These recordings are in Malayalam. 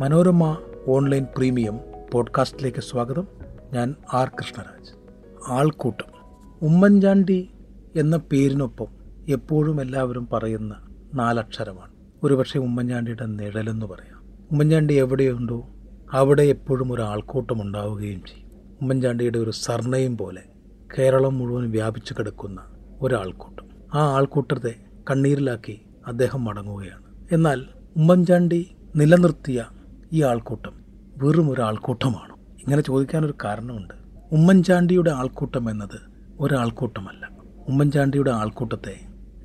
മനോരമ ഓൺലൈൻ പ്രീമിയം പോഡ്കാസ്റ്റിലേക്ക് സ്വാഗതം. ഞാൻ ആർ കൃഷ്ണരാജ്. ആൾക്കൂട്ടം. ഉമ്മൻചാണ്ടി എന്ന പേരിനൊപ്പം എപ്പോഴും എല്ലാവരും പറയുന്ന നാലക്ഷരമാണ്. ഒരുപക്ഷെ ഉമ്മൻചാണ്ടിയുടെ നിഴലെന്ന് പറയാം. ഉമ്മൻചാണ്ടി എവിടെയുണ്ടോ അവിടെ എപ്പോഴും ഒരു ആൾക്കൂട്ടം ഉണ്ടാവുകയും ചെയ്യും. ഉമ്മൻചാണ്ടിയുടെ ഒരു സർണയും പോലെ കേരളം മുഴുവൻ വ്യാപിച്ചു കിടക്കുന്ന ഒരാൾക്കൂട്ടം. ആ ആൾക്കൂട്ടത്തെ കണ്ണീരിലാക്കി അദ്ദേഹം മടങ്ങുകയാണ്. എന്നാൽ ഉമ്മൻചാണ്ടി നിലനിർത്തിയ ഈ ആൾക്കൂട്ടം വെറും ഒരു ആൾക്കൂട്ടമാണ്. ഇങ്ങനെ ചോദിക്കാനൊരു കാരണമുണ്ട്. ഉമ്മൻചാണ്ടിയുടെ ആൾക്കൂട്ടം എന്നത് ഒരാൾക്കൂട്ടമല്ല. ഉമ്മൻചാണ്ടിയുടെ ആൾക്കൂട്ടത്തെ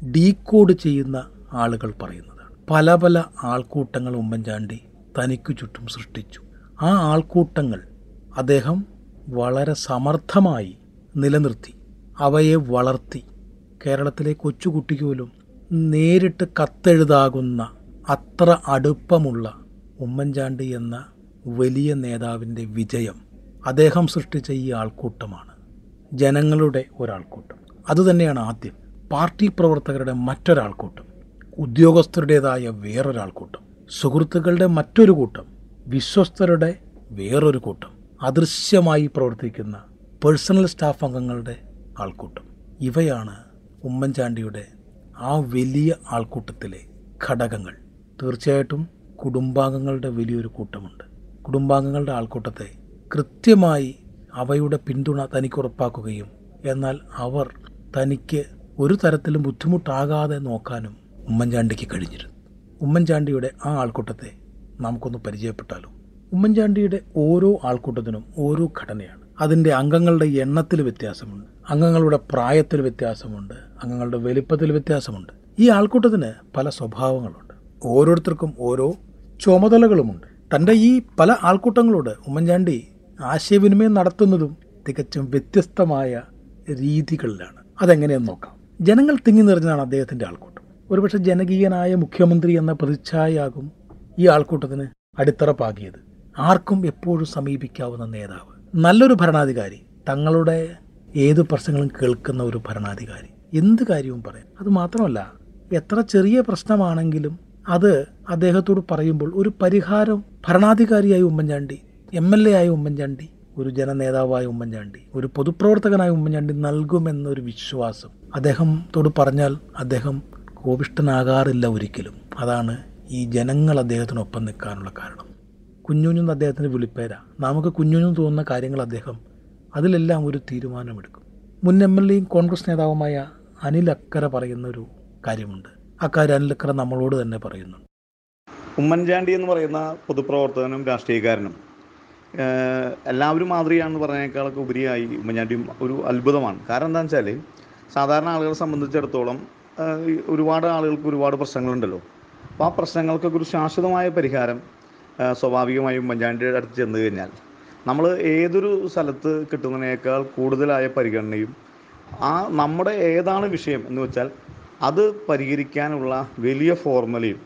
ഡീകോഡ് ചെയ്യുന്ന ആളുകൾ പറയുന്നതാണ്. പല പല ആൾക്കൂട്ടങ്ങൾ ഉമ്മൻചാണ്ടി തനിക്കു ചുറ്റും സൃഷ്ടിച്ചു. ആ ആൾക്കൂട്ടങ്ങൾ അദ്ദേഹം വളരെ സമർത്ഥമായി നിലനിർത്തി. അവയെ വളർത്തി. കേരളത്തിലെ കൊച്ചുകുട്ടിക്ക് പോലും നേരിട്ട് കത്തെഴുതാകുന്ന അത്ര അടുപ്പമുള്ള ഉമ്മൻചാണ്ടി എന്ന വലിയ നേതാവിന്റെ വിജയം അദ്ദേഹം സൃഷ്ടിച്ച ഈ ആൾക്കൂട്ടമാണ്. ജനങ്ങളുടെ ഒരാൾക്കൂട്ടം. അതുതന്നെയാണ് ആദ്യം പാർട്ടി പ്രവർത്തകരുടെ മറ്റൊരാൾക്കൂട്ടം. ഉദ്യോഗസ്ഥരുടേതായ വേറൊരാൾക്കൂട്ടം. സുഹൃത്തുക്കളുടെ മറ്റൊരു കൂട്ടം. വിശ്വസ്തരുടെ വേറൊരു കൂട്ടം. അദൃശ്യമായി പ്രവർത്തിക്കുന്ന പേഴ്സണൽ സ്റ്റാഫ് അംഗങ്ങളുടെ ആൾക്കൂട്ടം. ഇവയാണ് ഉമ്മൻചാണ്ടിയുടെ ആ വലിയ ആൾക്കൂട്ടത്തിലെ ഘടകങ്ങൾ. തീർച്ചയായിട്ടും കുടുംബാംഗങ്ങളുടെ വലിയൊരു കൂട്ടമുണ്ട്. കുടുംബാംഗങ്ങളുടെ ആൾക്കൂട്ടത്തെ കൃത്യമായി അവയുടെ പിന്തുണ തനിക്ക് ഉറപ്പാക്കുകയും എന്നാൽ അവർ തനിക്ക് ഒരു തരത്തിലും ബുദ്ധിമുട്ടാകാതെ നോക്കാനും ഉമ്മൻചാണ്ടിക്ക് കഴിഞ്ഞിരുന്നു. ഉമ്മൻചാണ്ടിയുടെ ആ ആൾക്കൂട്ടത്തെ നമുക്കൊന്ന് പരിചയപ്പെട്ടാലോ? ഉമ്മൻചാണ്ടിയുടെ ഓരോ ആൾക്കൂട്ടത്തിനും ഓരോ ഘടനയാണ്. അതിന്റെ അംഗങ്ങളുടെ എണ്ണത്തിൽ വ്യത്യാസമുണ്ട്. അംഗങ്ങളുടെ പ്രായത്തിൽ വ്യത്യാസമുണ്ട്. അംഗങ്ങളുടെ വലിപ്പത്തിൽ വ്യത്യാസമുണ്ട്. ഈ ആൾക്കൂട്ടത്തിന് പല സ്വഭാവങ്ങളുണ്ട്. ഓരോരുത്തർക്കും ഓരോ ചുമതലകളുമുണ്ട്. തന്റെ ഈ പല ആൾക്കൂട്ടങ്ങളോട് ഉമ്മൻചാണ്ടി ആശയവിനിമയം നടത്തുന്നതും തികച്ചും വ്യത്യസ്തമായ രീതികളിലാണ്. അതെങ്ങനെയെന്ന് നോക്കാം. ജനങ്ങൾ തിങ്ങി നിറഞ്ഞതാണ് അദ്ദേഹത്തിന്റെ ആൾക്കൂട്ടം. ഒരുപക്ഷെ ജനകീയനായ മുഖ്യമന്ത്രി എന്ന പ്രതിച്ഛായയാകും ഈ ആൾക്കൂട്ടത്തിന് അടിത്തറ പാകിയത് ആർക്കും എപ്പോഴും സമീപിക്കാവുന്ന നേതാവ്. നല്ലൊരു ഭരണാധികാരി. തങ്ങളുടെ ഏത് പ്രശ്നങ്ങളും കേൾക്കുന്ന ഒരു ഭരണാധികാരി. എന്ത് കാര്യവും പറയാം അത് മാത്രമല്ല എത്ര ചെറിയ പ്രശ്നമാണെങ്കിലും അത് അദ്ദേഹത്തോട് പറയുമ്പോൾ ഒരു പരിഹാരം ഭരണാധികാരിയായ ഉമ്മൻചാണ്ടി എം എൽ എ ആയ ഉമ്മൻചാണ്ടി ഒരു ജനനേതാവായ ഉമ്മൻചാണ്ടി ഒരു പൊതുപ്രവർത്തകനായ ഉമ്മൻചാണ്ടി നൽകുമെന്നൊരു വിശ്വാസം അദ്ദേഹത്തോട് പറഞ്ഞാൽ അദ്ദേഹം കോപിഷ്ടനാകാറില്ല ഒരിക്കലും. അതാണ് ഈ ജനങ്ങൾ അദ്ദേഹത്തിനൊപ്പം നിൽക്കാനുള്ള കാരണം. കുഞ്ഞുഞ്ഞു അദ്ദേഹത്തിന് വിളിപ്പേരാ. നമുക്ക് കുഞ്ഞുഞ്ഞു തോന്നുന്ന കാര്യങ്ങൾ അദ്ദേഹം അതിലെല്ലാം ഒരു തീരുമാനമെടുക്കും. മുൻ എം എൽ എയും കോൺഗ്രസ് നേതാവുമായ അനിൽ അക്കര പറയുന്ന ഒരു കാര്യമുണ്ട്. അക്കാര്യം അനിൽ നമ്മളോട് തന്നെ പറയുന്നു. ഉമ്മൻചാണ്ടി എന്ന് പറയുന്ന പൊതുപ്രവർത്തകനും രാഷ്ട്രീയക്കാരനും എല്ലാവരും മാതൃകയാണെന്ന് പറഞ്ഞേക്കാളൊക്കെ ഉപരിയായി ഉമ്മൻചാണ്ടി ഒരു അത്ഭുതമാണ്. കാരണം എന്താണെന്ന് വെച്ചാൽ സാധാരണ ആളുകളെ സംബന്ധിച്ചിടത്തോളം ഒരുപാട് ആളുകൾക്ക് ഒരുപാട് പ്രശ്നങ്ങളുണ്ടല്ലോ. അപ്പോൾ ആ പ്രശ്നങ്ങൾക്കൊക്കെ ഒരു ശാശ്വതമായ പരിഹാരം സ്വാഭാവികമായും ഉമ്മൻചാണ്ടിയുടെ അടുത്ത് ചെന്ന് കഴിഞ്ഞാൽ. നമ്മൾ ഏതൊരു സ്ഥലത്ത് കിട്ടുന്നതിനേക്കാൾ കൂടുതലായ പരിഗണനയും ആ നമ്മുടെ ഏതാണ് വിഷയം എന്ന് വെച്ചാൽ അത് പരിഹരിക്കാനുള്ള വലിയ ഫോർമുലയും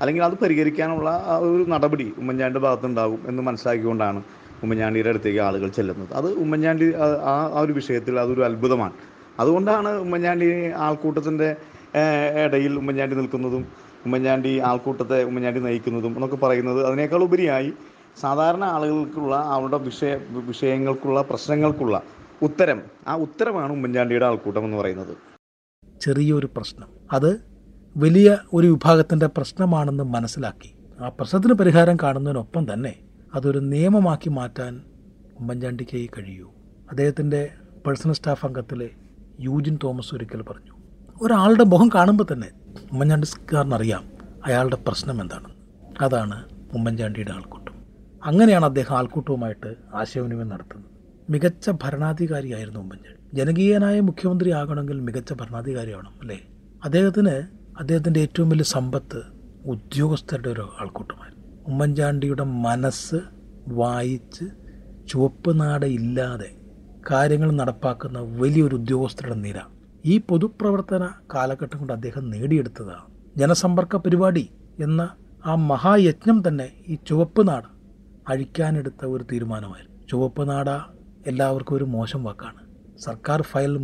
അല്ലെങ്കിൽ അത് പരിഹരിക്കാനുള്ള ഒരു നടപടി ഉമ്മൻചാണ്ടി ഭാഗത്തുണ്ടാകും എന്ന് മനസ്സിലാക്കിക്കൊണ്ടാണ് ഉമ്മൻചാണ്ടിയുടെ അടുത്തേക്ക് ആളുകൾ ചെല്ലുന്നത്. അത് ഉമ്മൻചാണ്ടി ആ ഒരു വിഷയത്തിൽ അതൊരു അത്ഭുതമാണ്. അതുകൊണ്ടാണ് ഉമ്മൻചാണ്ടി ആൾക്കൂട്ടത്തിന്റെ ഇടയിൽ ഉമ്മൻചാണ്ടി നിൽക്കുന്നതും ഉമ്മൻചാണ്ടി ആൾക്കൂട്ടത്തെ ഉമ്മൻചാണ്ടി നയിക്കുന്നതും എന്നൊക്കെ പറയുന്നത് അതിനേക്കാൾ ഉപരിയായി സാധാരണ ആളുകൾക്കുള്ള അവരുടെ വിഷയ വിഷയങ്ങൾക്കുള്ള പ്രശ്നങ്ങൾക്കുള്ള ഉത്തരം ആ ഉത്തരമാണ് ഉമ്മൻചാണ്ടിയുടെ ആൾക്കൂട്ടം എന്ന് പറയുന്നത്. ചെറിയൊരു പ്രശ്നം. അത് വലിയ ഒരു വിഭാഗത്തിന്റെ പ്രശ്നമാണെന്ന് മനസ്സിലാക്കി. ആ പ്രശ്നത്തിന് പരിഹാരം കാണുന്നതിനൊപ്പം തന്നെ അതൊരു നിയമമാക്കി മാറ്റാൻ ഉമ്മൻചാണ്ടിക്ക് കഴിയൂ. അദ്ദേഹത്തിന്റെ പേഴ്സണൽ സ്റ്റാഫ് അംഗത്തിലെ യൂജിൻ തോമസ് ഒരിക്കൽ പറഞ്ഞു ഒരാളുടെ മുഖം കാണുമ്പോൾ തന്നെ ഉമ്മൻചാണ്ടിക്കാരനറിയാം അയാളുടെ പ്രശ്നം എന്താണ്. അതാണ് ഉമ്മൻചാണ്ടിയുടെ ആൾക്കൂട്ടം. അങ്ങനെയാണ് അദ്ദേഹം ആൾക്കൂട്ടവുമായിട്ട് ആശയവിനിമയം നടത്തുന്നത്. മികച്ച ഭരണാധികാരിയായിരുന്നു ഉമ്മൻചാണ്ടി. ജനകീയനായ മുഖ്യമന്ത്രി ആകണമെങ്കിൽ മികച്ച ഭരണാധികാരിയാവണം അല്ലേ? അദ്ദേഹത്തിന് അദ്ദേഹത്തിന്റെ ഏറ്റവും വലിയ സമ്പത്ത് ഉദ്യോഗസ്ഥരുടെ ഒരു ആൾക്കൂട്ടമായിരുന്നു. ഉമ്മൻചാണ്ടിയുടെ മനസ്സ് വായിച്ച് ചുവപ്പ് നാടയില്ലാതെ കാര്യങ്ങൾ നടപ്പാക്കുന്ന വലിയൊരു ഉദ്യോഗസ്ഥരുടെ നിര. ഈ പൊതുപ്രവർത്തന കാലഘട്ടം കൊണ്ട് അദ്ദേഹം നേടിയെടുത്തതാണ് ജനസമ്പർക്ക പരിപാടി എന്ന ആ മഹായജ്ഞം തന്നെ ഈ ചുവപ്പ് നാട അഴിക്കാനെടുത്ത ഒരു തീരുമാനമായിരുന്നു. ചുവപ്പ് നാട എല്ലാവർക്കും ഒരു മോശം വാക്കാണ്. സർക്കാർ ഫയൽ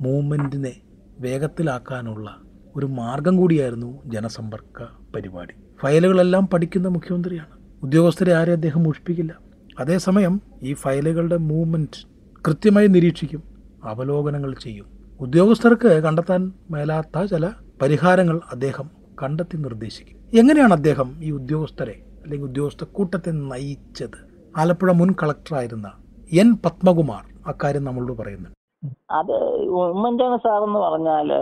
മൂവ്മെന്റിനെ വേഗത്തിലാക്കാനുള്ള ഒരു മാർഗം കൂടിയായിരുന്നു ജനസമ്പർക്ക പരിപാടി. ഫയലുകളെല്ലാം പഠിക്കുന്ന മുഖ്യമന്ത്രിയാണ്. ഉദ്യോഗസ്ഥരെ ആരെയും അദ്ദേഹം മോഷിപ്പിക്കില്ല അതേസമയം ഈ ഫയലുകളുടെ മൂവ്മെന്റ് കൃത്യമായി നിരീക്ഷിക്കും അവലോകനങ്ങൾ ചെയ്യും. ഉദ്യോഗസ്ഥർക്ക് കണ്ടെത്താൻ മേലാത്ത ചില പരിഹാരങ്ങൾ അദ്ദേഹം കണ്ടെത്തി നിർദ്ദേശിക്കും. എങ്ങനെയാണ് അദ്ദേഹം ഈ ഉദ്യോഗസ്ഥരെ അല്ലെങ്കിൽ ഉദ്യോഗസ്ഥ കൂട്ടത്തെ നയിച്ചത്? ആലപ്പുഴ മുൻ കളക്ടറായിരുന്ന എൻ പത്മകുമാർ അക്കാര്യം നമ്മളോട് പറയുന്നുണ്ട്. അത് ഉമ്മൻചാണ്ടി സാർ എന്ന് പറഞ്ഞാൽ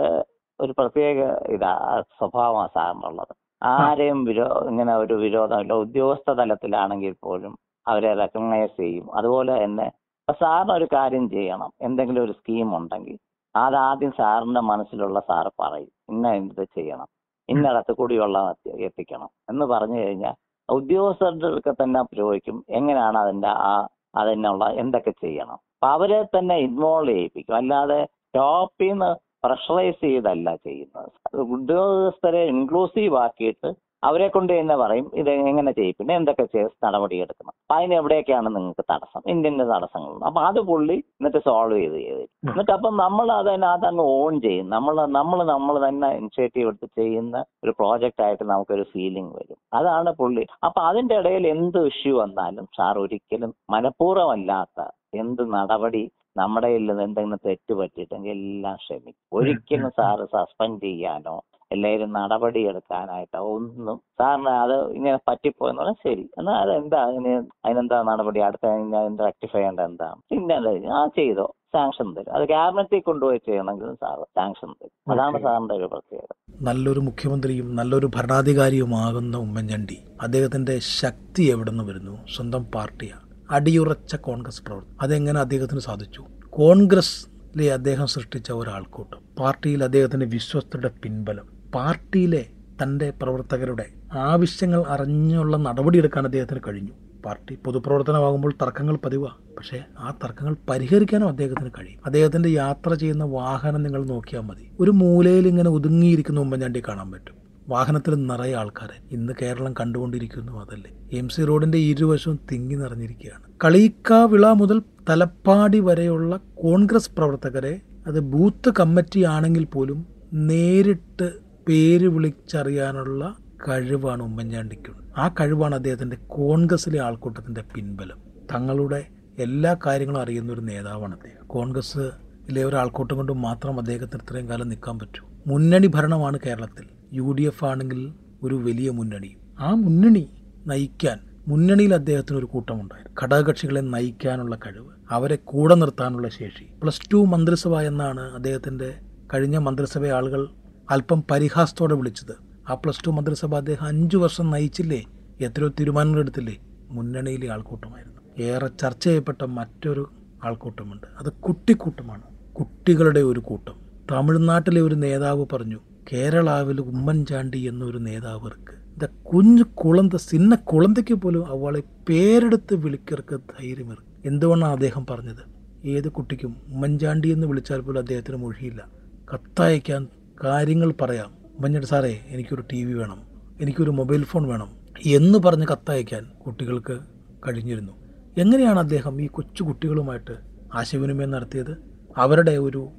ഒരു പ്രത്യേക ഇതാ സ്വഭാവമാണ് സാറിനുള്ളത്. ആരെയും വിരോ ഇങ്ങനെ ഒരു വിരോധമില്ല ഉദ്യോഗസ്ഥ തലത്തിലാണെങ്കിൽ പോലും അവരെ റെക്കഗ്നൈസ് ചെയ്യും. അതുപോലെ തന്നെ സാറിന് ഒരു കാര്യം ചെയ്യണം. എന്തെങ്കിലും ഒരു സ്കീം ഉണ്ടെങ്കിൽ അതാദ്യം സാറിന്റെ മനസ്സിലുള്ള സാറ് പറയും. ഇന്ന ഇത് ചെയ്യണം. ഇന്നിടത്ത് കുടിവെള്ളം എത്തി- എത്തിക്കണം എന്ന് പറഞ്ഞു കഴിഞ്ഞാൽ ഉദ്യോഗസ്ഥർക്ക് തന്നെ പ്രയോഗിക്കും എങ്ങനെയാണ് അതിന്റെ ആ അതിനുള്ള എന്തൊക്കെ ചെയ്യണം? അപ്പൊ അവരെ തന്നെ ഇൻവോൾവ് ചെയ്യിപ്പിക്കും. അല്ലാതെ ടോപ്പിൽ നിന്ന് പ്രഷറൈസ് ചെയ്തല്ല ചെയ്യുന്നത്. ഉദ്യോഗസ്ഥരെ ഇൻക്ലൂസീവ് ആക്കിയിട്ട് അവരെ കൊണ്ട് തന്നെ പറയും ഇത് എങ്ങനെ ചെയ്യും പിന്നെ എന്തൊക്കെ ചെയ്ത് നടപടി എടുക്കണം. അപ്പൊ അതിന് എവിടെയൊക്കെയാണ് നിങ്ങൾക്ക് തടസ്സം? ഇന്ത്യന്റെ തടസ്സങ്ങളുണ്ട്. അപ്പൊ അത് പുള്ളി എന്നിട്ട് സോൾവ് ചെയ്ത് ചെയ്ത് എന്നിട്ട് അപ്പം നമ്മൾ അതിനകത്ത് അങ്ങ് ഓൺ ചെയ്യും. നമ്മൾ നമ്മൾ നമ്മൾ തന്നെ ഇനിഷ്യേറ്റീവ് എടുത്ത് ചെയ്യുന്ന ഒരു പ്രോജക്റ്റ് ആയിട്ട് നമുക്കൊരു ഫീലിംഗ് വരും. അതാണ് പുള്ളി. അപ്പൊ അതിന്റെ ഇടയിൽ എന്ത് ഇഷ്യൂ വന്നാലും സാർ ഒരിക്കലും മനഃപൂർവമല്ലാത്ത എന്ത് നടപടി നമ്മുടെ കയ്യിൽ എന്തെങ്കിലും തെറ്റ് പറ്റിയിട്ടെങ്കിൽ എല്ലാം ക്ഷമിക്കും. ഒരിക്കലും സാറ് സസ്പെൻഡ് ചെയ്യാനോ എല്ലാവരും നടപടി എടുക്കാനായിട്ടോ ഒന്നും സാറിന് അത് ഇങ്ങനെ പറ്റിപ്പോയെന്ന് പറഞ്ഞാൽ ശരി. എന്നാൽ അതെന്താ? അതിന് അതിനെന്താ നടപടി? അടുത്ത അതിന് റെക്ടിഫൈ ചെയ്യേണ്ട എന്താ? പിന്നെ അത് ആ ചെയ്തോ സാങ്ഷൻ തരും. അത് ക്യാബിനറ്റിൽ കൊണ്ടുപോയി ചെയ്യണമെങ്കിൽ സാർ സാങ്ഷൻ തരും. അതാണ് സാറിന്റെ ഒരു പ്രത്യേകത. നല്ലൊരു മുഖ്യമന്ത്രിയും നല്ലൊരു ഭരണാധികാരിയുമാകുന്ന ഉമ്മൻചാണ്ടി. അദ്ദേഹത്തിന്റെ ശക്തി എവിടെ നിന്ന് വരുന്നു? സ്വന്തം പാർട്ടിയാണ്. അടിയുറച്ച കോൺഗ്രസ് പ്രവർത്തനം. അതെങ്ങനെ അദ്ദേഹത്തിന് സാധിച്ചു? കോൺഗ്രസിലെ അദ്ദേഹം സൃഷ്ടിച്ച ഒരാൾക്കൂട്ടം. പാർട്ടിയിൽ അദ്ദേഹത്തിന്റെ വിശ്വസ്തരുടെ പിൻബലം. പാർട്ടിയിലെ തന്റെ പ്രവർത്തകരുടെ ആവശ്യങ്ങൾ അറിഞ്ഞുള്ള നടപടിയെടുക്കാൻ അദ്ദേഹത്തിന് കഴിഞ്ഞു. പാർട്ടി പൊതുപ്രവർത്തനമാകുമ്പോൾ തർക്കങ്ങൾ പതിവാണ് പക്ഷേ ആ തർക്കങ്ങൾ പരിഹരിക്കാനും അദ്ദേഹത്തിന് കഴിയും. അദ്ദേഹത്തിന്റെ യാത്ര ചെയ്യുന്ന വാഹനം നിങ്ങൾ നോക്കിയാൽ മതി. ഒരു മൂലയിൽ ഇങ്ങനെ ഒതുങ്ങിയിരിക്കുന്ന ഉമ്മൻചാണ്ടി കാണാൻ പറ്റും. വാഹനത്തിൽ നിറയെ ആൾക്കാരെ ഇന്ന് കേരളം കണ്ടുകൊണ്ടിരിക്കുന്നു അതല്ലേ. എം സി റോഡിന്റെ ഇരുവശവും തിങ്ങി നിറഞ്ഞിരിക്കുകയാണ്. കളിക്കാവിള മുതൽ തലപ്പാടി വരെയുള്ള കോൺഗ്രസ് പ്രവർത്തകരെ അത് ബൂത്ത് കമ്മിറ്റി ആണെങ്കിൽ പോലും നേരിട്ട് പേര് വിളിച്ചറിയാനുള്ള കഴിവാണ് ഉമ്മൻചാണ്ടിക്കുള്ളത് ആ കഴിവാണ് അദ്ദേഹത്തിന്റെ കോൺഗ്രസിലെ ആൾക്കൂട്ടത്തിന്റെ പിൻബലം. തങ്ങളുടെ എല്ലാ കാര്യങ്ങളും അറിയുന്ന ഒരു നേതാവാണ് അദ്ദേഹം. കോൺഗ്രസിലെ ഒരു ആൾക്കൂട്ടം കൊണ്ട് മാത്രം അദ്ദേഹത്തിന് ഇത്രയും കാലം നിൽക്കാൻ പറ്റൂ. മുന്നണി ഭരണമാണ് കേരളത്തിൽ. യു ഡി എഫ് ആണെങ്കിൽ ഒരു വലിയ മുന്നണി. ആ മുന്നണി. നയിക്കാൻ മുന്നണിയിൽ അദ്ദേഹത്തിന് ഒരു കൂട്ടമുണ്ടായിരുന്നു. ഘടകകക്ഷികളെ നയിക്കാനുള്ള കഴിവ് അവരെ കൂടെ നിർത്താനുള്ള ശേഷി. പ്ലസ് ടു മന്ത്രിസഭ എന്നാണ് അദ്ദേഹത്തിന്റെ കഴിഞ്ഞ മന്ത്രിസഭ ആളുകൾ അല്പം പരിഹാസത്തോടെ വിളിച്ചത്. ആ പ്ലസ് ടു മന്ത്രിസഭ അദ്ദേഹം അഞ്ചു വർഷം നയിച്ചില്ലേ? എത്രയോ തീരുമാനങ്ങൾ എടുത്തില്ലേ? മുന്നണിയിലെ ആൾക്കൂട്ടമായിരുന്നു. ഏറെ ചർച്ച ചെയ്യപ്പെട്ട മറ്റൊരു ആൾക്കൂട്ടമുണ്ട്. അത് കുട്ടിക്കൂട്ടമാണ്. കുട്ടികളുടെ ഒരു കൂട്ടം. തമിഴ്നാട്ടിലെ ഒരു നേതാവ് പറഞ്ഞു കേരളാവിൽ ഉമ്മൻചാണ്ടി എന്നൊരു നേതാവർക്ക് ഇത് കുഞ്ഞു കുളന്ത സിന്ന കുളന്തയ്ക്ക് പോലും അവളെ പേരെടുത്ത് വിളിക്കർക്ക് ധൈര്യം എന്തുകൊണ്ടാണ് അദ്ദേഹം പറഞ്ഞത്? ഏത് കുട്ടിക്കും ഉമ്മൻചാണ്ടി എന്ന് വിളിച്ചാൽ പോലും അദ്ദേഹത്തിന് മൊഴിയില്ല. കത്തയക്കാൻ കാര്യങ്ങൾ പറയാം. ഉമ്മൻചാണ്ടി സാറേ എനിക്കൊരു ടി വി വേണം എനിക്കൊരു മൊബൈൽ ഫോൺ വേണം എന്ന് പറഞ്ഞ് കത്തയക്കാൻ കുട്ടികൾക്ക് കഴിഞ്ഞിരുന്നു. എങ്ങനെയാണ് അദ്ദേഹം ഈ കൊച്ചു കുട്ടികളുമായിട്ട് ആശയവിനിമയം നടത്തിയത്? അവരുടെ ഒരു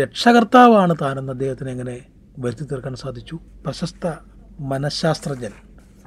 രക്ഷകർത്താവാണ് താനെന്ന് അദ്ദേഹത്തിന് എങ്ങനെ വരുത്തി തീർക്കാൻ സാധിച്ചു. പ്രശസ്ത മനഃശാസ്ത്രജ്ഞൻ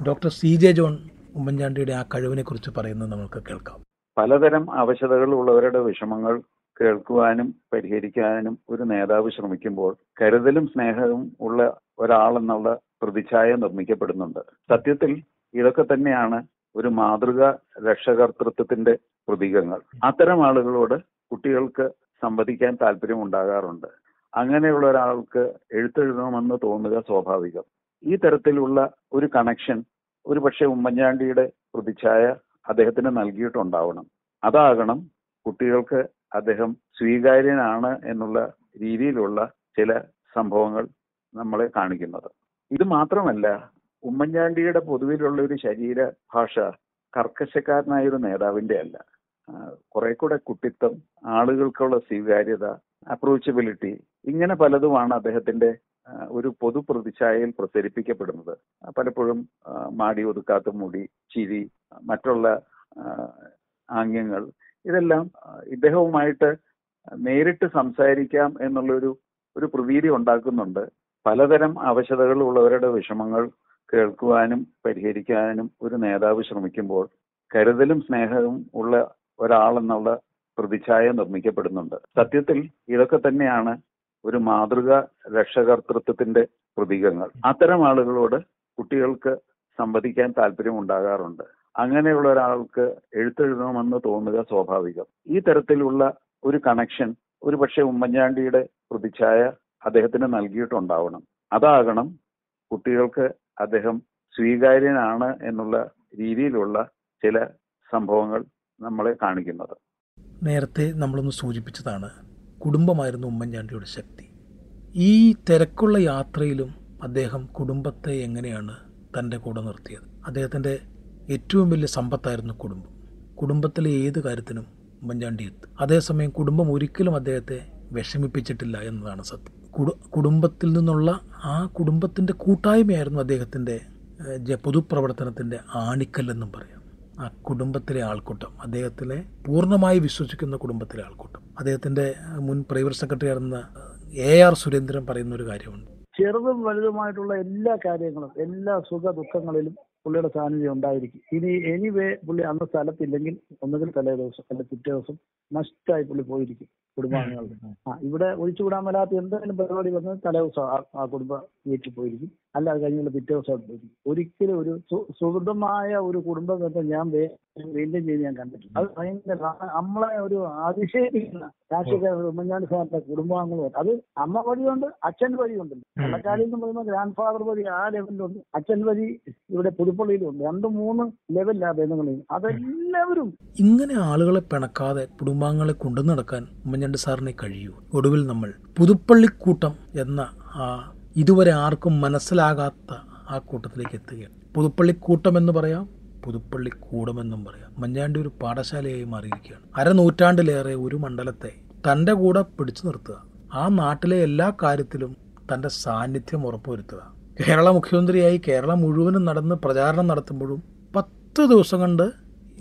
ഡോക്ടർ സി ജെ ജോൺ ഉമ്മൻചാണ്ടിയുടെ ആ കഴിവിനെ കുറിച്ച് പറയുന്നത് നമുക്ക് കേൾക്കാം. പലതരം അവശതകൾ ഉള്ളവരുടെ വിഷമങ്ങൾ കേൾക്കുവാനും പരിഹരിക്കാനും ഒരു നേതാവ് ശ്രമിക്കുമ്പോൾ കരുതലും സ്നേഹവും ഉള്ള ഒരാളെന്നുള്ള പ്രതിച്ഛായ നിർമ്മിക്കപ്പെടുന്നുണ്ട്. സത്യത്തിൽ ഇതൊക്കെ തന്നെയാണ് ഒരു മാതൃക രക്ഷകർത്തൃത്വത്തിന്റെ പ്രതീകങ്ങൾ. അത്തരം ആളുകളോട് കുട്ടികൾക്ക് സംവദിക്കാൻ താല്പര്യം ഉണ്ടാകാറുണ്ട് അങ്ങനെയുള്ള ഒരാൾക്ക് എഴുത്തെഴുതണമെന്ന് തോന്നുക സ്വാഭാവികം. ഈ തരത്തിലുള്ള ഒരു കണക്ഷൻ ഒരു പക്ഷേ ഉമ്മൻചാണ്ടിയുടെ പ്രതിച്ഛായ അദ്ദേഹത്തിന് നൽകിയിട്ടുണ്ടാവണം. അതാകണം കുട്ടികൾക്ക് അദ്ദേഹം സ്വീകാര്യനാണ് എന്നുള്ള രീതിയിലുള്ള ചില സംഭവങ്ങൾ നമ്മളെ കാണിക്കുന്നത്. ഇത് മാത്രമല്ല ഉമ്മൻചാണ്ടിയുടെ പൊതുവിലുള്ള ഒരു ശരീര ഭാഷ കർക്കശക്കാരനായ ഒരു നേതാവിന്റെ അല്ല. കുറെ കൂടെ കുട്ടിത്തം ആളുകൾക്കുള്ള സ്വീകാര്യത അപ്രോച്ചബിലിറ്റി ഇങ്ങനെ പലതുമാണ് അദ്ദേഹത്തിന്റെ ഒരു പൊതു പ്രതിച്ഛായയിൽ പ്രസരിപ്പിക്കപ്പെടുന്നത് പലപ്പോഴും മാടി ഒതുക്കാത്ത മുടി ചിരി മറ്റുള്ള ആംഗ്യങ്ങൾ ഇതെല്ലാം ഇദ്ദേഹവുമായിട്ട് നേരിട്ട് സംസാരിക്കാം എന്നുള്ളൊരു ഒരു പ്രതീതി ഉണ്ടാക്കുന്നുണ്ട്. പലതരം അവശതകൾ ഉള്ളവരുടെ വിഷമങ്ങൾ കേൾക്കുവാനും പരിഹരിക്കാനും ഒരു നേതാവ് ശ്രമിക്കുമ്പോൾ കരുതലും സ്നേഹവും ഉള്ള ഒരാളെന്നുള്ള പ്രതിച്ഛായ നിർമ്മിക്കപ്പെടുന്നുണ്ട്. സത്യത്തിൽ ഇതൊക്കെ തന്നെയാണ് ഒരു മാതൃക രക്ഷകർത്തൃത്വത്തിന്റെ പ്രതീകങ്ങൾ. അത്തരം ആളുകളോട് കുട്ടികൾക്ക് സംവദിക്കാൻ താല്പര്യം ഉണ്ടാകാറുണ്ട് അങ്ങനെയുള്ള ഒരാൾക്ക് എഴുത്തെഴുതണമെന്ന് തോന്നുക സ്വാഭാവികം. ഈ തരത്തിലുള്ള ഒരു കണക്ഷൻ ഒരു പക്ഷേ ഉമ്മൻചാണ്ടിയുടെ പ്രതിച്ഛായ അദ്ദേഹത്തിന് നൽകിയിട്ടുണ്ടാവണം. അതാകണം കുട്ടികൾക്ക് അദ്ദേഹം സ്വീകാര്യനാണ് എന്നുള്ള രീതിയിലുള്ള ചില സംഭവങ്ങൾ നമ്മളെ കാണിക്കുന്നത്. നേരത്തെ നമ്മളൊന്ന് സൂചിപ്പിച്ചതാണ് കുടുംബമായിരുന്നു ഉമ്മൻചാണ്ടിയുടെ ശക്തി. ഈ തിരക്കുള്ള യാത്രയിലും അദ്ദേഹം കുടുംബത്തെ എങ്ങനെയാണ് തന്റെ കൂടെ നിർത്തിയത്? അദ്ദേഹത്തിന്റെ ഏറ്റവും വലിയ സമ്പത്തായിരുന്നു കുടുംബം. കുടുംബത്തിലെ ഏത് കാര്യത്തിനും ഉമ്മൻചാണ്ടി എത്തും. അതേസമയം കുടുംബം ഒരിക്കലും അദ്ദേഹത്തെ വിഷമിപ്പിച്ചിട്ടില്ല എന്നതാണ് സത്യം. കുടു കുടുംബത്തിൽ നിന്നുള്ള ആ കുടുംബത്തിന്റെ കൂട്ടായ്മയായിരുന്നു അദ്ദേഹത്തിന്റെ പൊതുപ്രവർത്തനത്തിന്റെ ആണിക്കല്ലെന്നും പറയാം. ആ കുടുംബത്തിലെ ആൾക്കൂട്ടം അദ്ദേഹത്തിനെ പൂർണമായി വിശ്വസിക്കുന്ന കുടുംബത്തിലെ ആൾക്കൂട്ടം. അദ്ദേഹത്തിന്റെ മുൻ പ്രൈവറ്റ് സെക്രട്ടറി ആയിരുന്ന എ ആർ സുരേന്ദ്രൻ പറയുന്ന ഒരു കാര്യമുണ്ട്. ചെറുതും വലുതുമായിട്ടുള്ള എല്ലാ കാര്യങ്ങളും എല്ലാ സുഖ ദുഃഖങ്ങളിലും പുള്ളിയുടെ സാന്നിധ്യം ഉണ്ടായിരിക്കും. ഇനി എനിവേ പുള്ളി അന്ന് സ്ഥലത്തില്ലെങ്കിൽ ഒന്നുകിൽ തലേ ദിവസം അല്ലെങ്കിൽ പിറ്റേ ദിവസം മസ്റ്റായി പുള്ളി പോയിരിക്കും. കുടുംബാംഗങ്ങളുടെ ആ ഇവിടെ ഒഴിച്ചുകൂടാൻ മേലാത്ത എന്തെങ്കിലും പരിപാടി വന്ന് തലേ ദിവസം ആ- കുടുംബ വീട്ടിൽ പോയിരിക്കും. അല്ല അത് കഴിഞ്ഞുള്ള പിറ്റേ ദിവസം അവിടെ പോയിരിക്കും. ഒരിക്കലും ഒരു സുഹൃതമായ ഒരു കുടുംബ ബന്ധം ഞാൻ മെയിന്റെയിൻ ചെയ്ത് ഞാൻ കണ്ടിട്ടുണ്ട് അത് ഭയങ്കര നമ്മളെ ഒരു അതിശയിപ്പിക്കുന്ന രാഷ്ട്രീയ ഉമ്മൻചാണ്ടി സാറിന്റെ കുടുംബാംഗങ്ങളും അത് അമ്മ വഴിയുണ്ട് അച്ഛൻ വഴിയുണ്ട് കള്ളക്കാലി എന്ന് പറയുമ്പോൾ ഗ്രാൻഡ് ഫാദർ വഴി ആ ലെവലിലുണ്ട് അച്ഛൻ വഴി ഇവിടെ പുതുപ്പള്ളിയിലുണ്ട്. രണ്ട് മൂന്ന് ലെവലിലാ ബന്ധങ്ങളിൽ അതെല്ലാവരും ഇങ്ങനെ ആളുകളെ പിണക്കാതെ കുടുംബാംഗങ്ങളെ കൊണ്ടു നടക്കാൻ ഉമ്മൻചാണ്ടി സാറിനെ കഴിയൂ. ഒടുവിൽ നമ്മൾ പുതുപ്പള്ളിക്കൂട്ടം എന്ന ആ ഇതുവരെ ആർക്കും മനസ്സിലാകാത്ത ആ കൂട്ടത്തിലേക്ക് എത്തുകയാണ്. പുതുപ്പള്ളിക്കൂട്ടം എന്ന് പറയാം പുതുപ്പള്ളിക്കൂടമെന്നും പറയാം. മഞ്ഞാണ്ടി ഒരു പാഠശാലയായി മാറിയിരിക്കുകയാണ്. അരനൂറ്റാണ്ടിലേറെ ഒരു മണ്ഡലത്തെ തന്റെ കൂടെ പിടിച്ചു നിർത്തുക. ആ നാട്ടിലെ എല്ലാ കാര്യത്തിലും തന്റെ സാന്നിധ്യം ഉറപ്പുവരുത്തുക. കേരള മുഖ്യമന്ത്രിയായി കേരളം മുഴുവനും നടന്ന് പ്രചാരണം നടത്തുമ്പോഴും പത്ത് ദിവസം കൊണ്ട്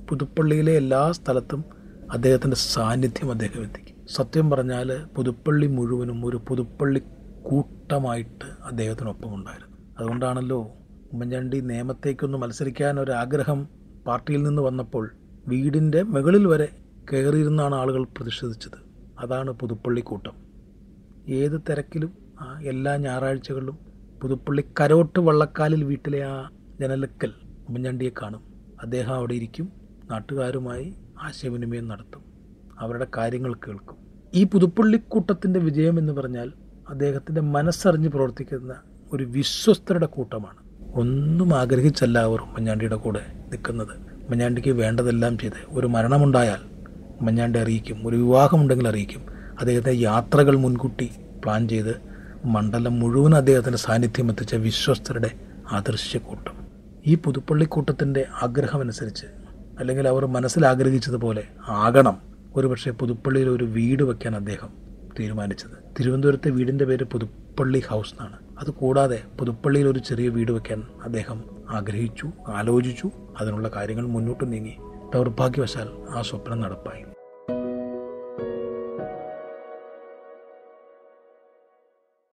പുതുപ്പള്ളിയിലെ എല്ലാ സ്ഥലത്തും അദ്ദേഹത്തിന്റെ സാന്നിധ്യം അദ്ദേഹം എത്തിക്കും സത്യം പറഞ്ഞാൽ പുതുപ്പള്ളി മുഴുവനും ഒരു പുതുപ്പള്ളി കൂട്ടമായിട്ട് അദ്ദേഹത്തിനൊപ്പം ഉണ്ടായിരുന്നു അതുകൊണ്ടാണല്ലോ ഉമ്മൻചാണ്ടി നിയമത്തേക്കൊന്ന് മത്സരിക്കാൻ ഒരാഗ്രഹം പാർട്ടിയിൽ നിന്ന് വന്നപ്പോൾ വീടിന്റെ മുകളിൽ വരെ കയറിയിരുന്നാണ് ആളുകൾ പ്രതിഷേധിച്ചത്. അതാണ് പുതുപ്പള്ളി കൂട്ടം. ഏത് തിരക്കിലും എല്ലാ ഞായറാഴ്ചകളിലും പുതുപ്പള്ളി കരോട്ട് വള്ളക്കാലിൽ വീട്ടിലെ ആ ജനലക്കൽ ഉമ്മൻചാണ്ടിയെ കാണും. അദ്ദേഹം അവിടെ ഇരിക്കും നാട്ടുകാരുമായി ആശയവിനിമയം നടത്തും. അവരുടെ കാര്യങ്ങൾ കേൾക്കും. ഈ പുതുപ്പള്ളിക്കൂട്ടത്തിന്റെ വിജയം എന്ന് പറഞ്ഞാൽ അദ്ദേഹത്തിന്റെ മനസ്സറിഞ്ഞ് പ്രവർത്തിക്കുന്ന ഒരു വിശ്വസ്തരുടെ കൂട്ടമാണ്. ഒന്നും ആഗ്രഹിച്ചല്ല അവർ ഉമ്മൻചാണ്ടിയുടെ കൂടെ നിൽക്കുന്നത്. ഉമ്മൻചാണ്ടിക്ക് വേണ്ടതെല്ലാം ചെയ്ത് ഒരു മരണമുണ്ടായാൽ ഉമ്മൻചാണ്ടി അറിയിക്കും ഒരു വിവാഹമുണ്ടെങ്കിൽ അറിയിക്കും. അദ്ദേഹത്തെ യാത്രകൾ മുൻകൂട്ടി പ്ലാൻ ചെയ്ത് മണ്ഡലം മുഴുവൻ അദ്ദേഹത്തിന്റെ സാന്നിധ്യം എത്തിച്ച വിശ്വസ്തരുടെ ആദർശക്കൂട്ടം. ഈ പുതുപ്പള്ളിക്കൂട്ടത്തിന്റെ ആഗ്രഹമനുസരിച്ച് അല്ലെങ്കിൽ അവർ മനസ്സിൽ ആഗ്രഹിച്ചതുപോലെ ആകണം. ഒരുപക്ഷെ പുതുപ്പള്ളിയിൽ ഒരു വീട് വയ്ക്കാൻ അദ്ദേഹം തീരുമാനിച്ചത്. തിരുവനന്തപുരത്തെ വീടിന്റെ പേര് പുതുപ്പള്ളി ഹൗസ് എന്നാണ്. അത് കൂടാതെ പുതുപ്പള്ളിയിൽ ഒരു ചെറിയ വീട് വയ്ക്കാൻ അദ്ദേഹം ആഗ്രഹിച്ചു ആലോചിച്ചു. അതിനുള്ള കാര്യങ്ങൾ മുന്നോട്ട് നീങ്ങി. ദൗർഭാഗ്യവശാൽ ആ സ്വപ്നം നടപ്പായി.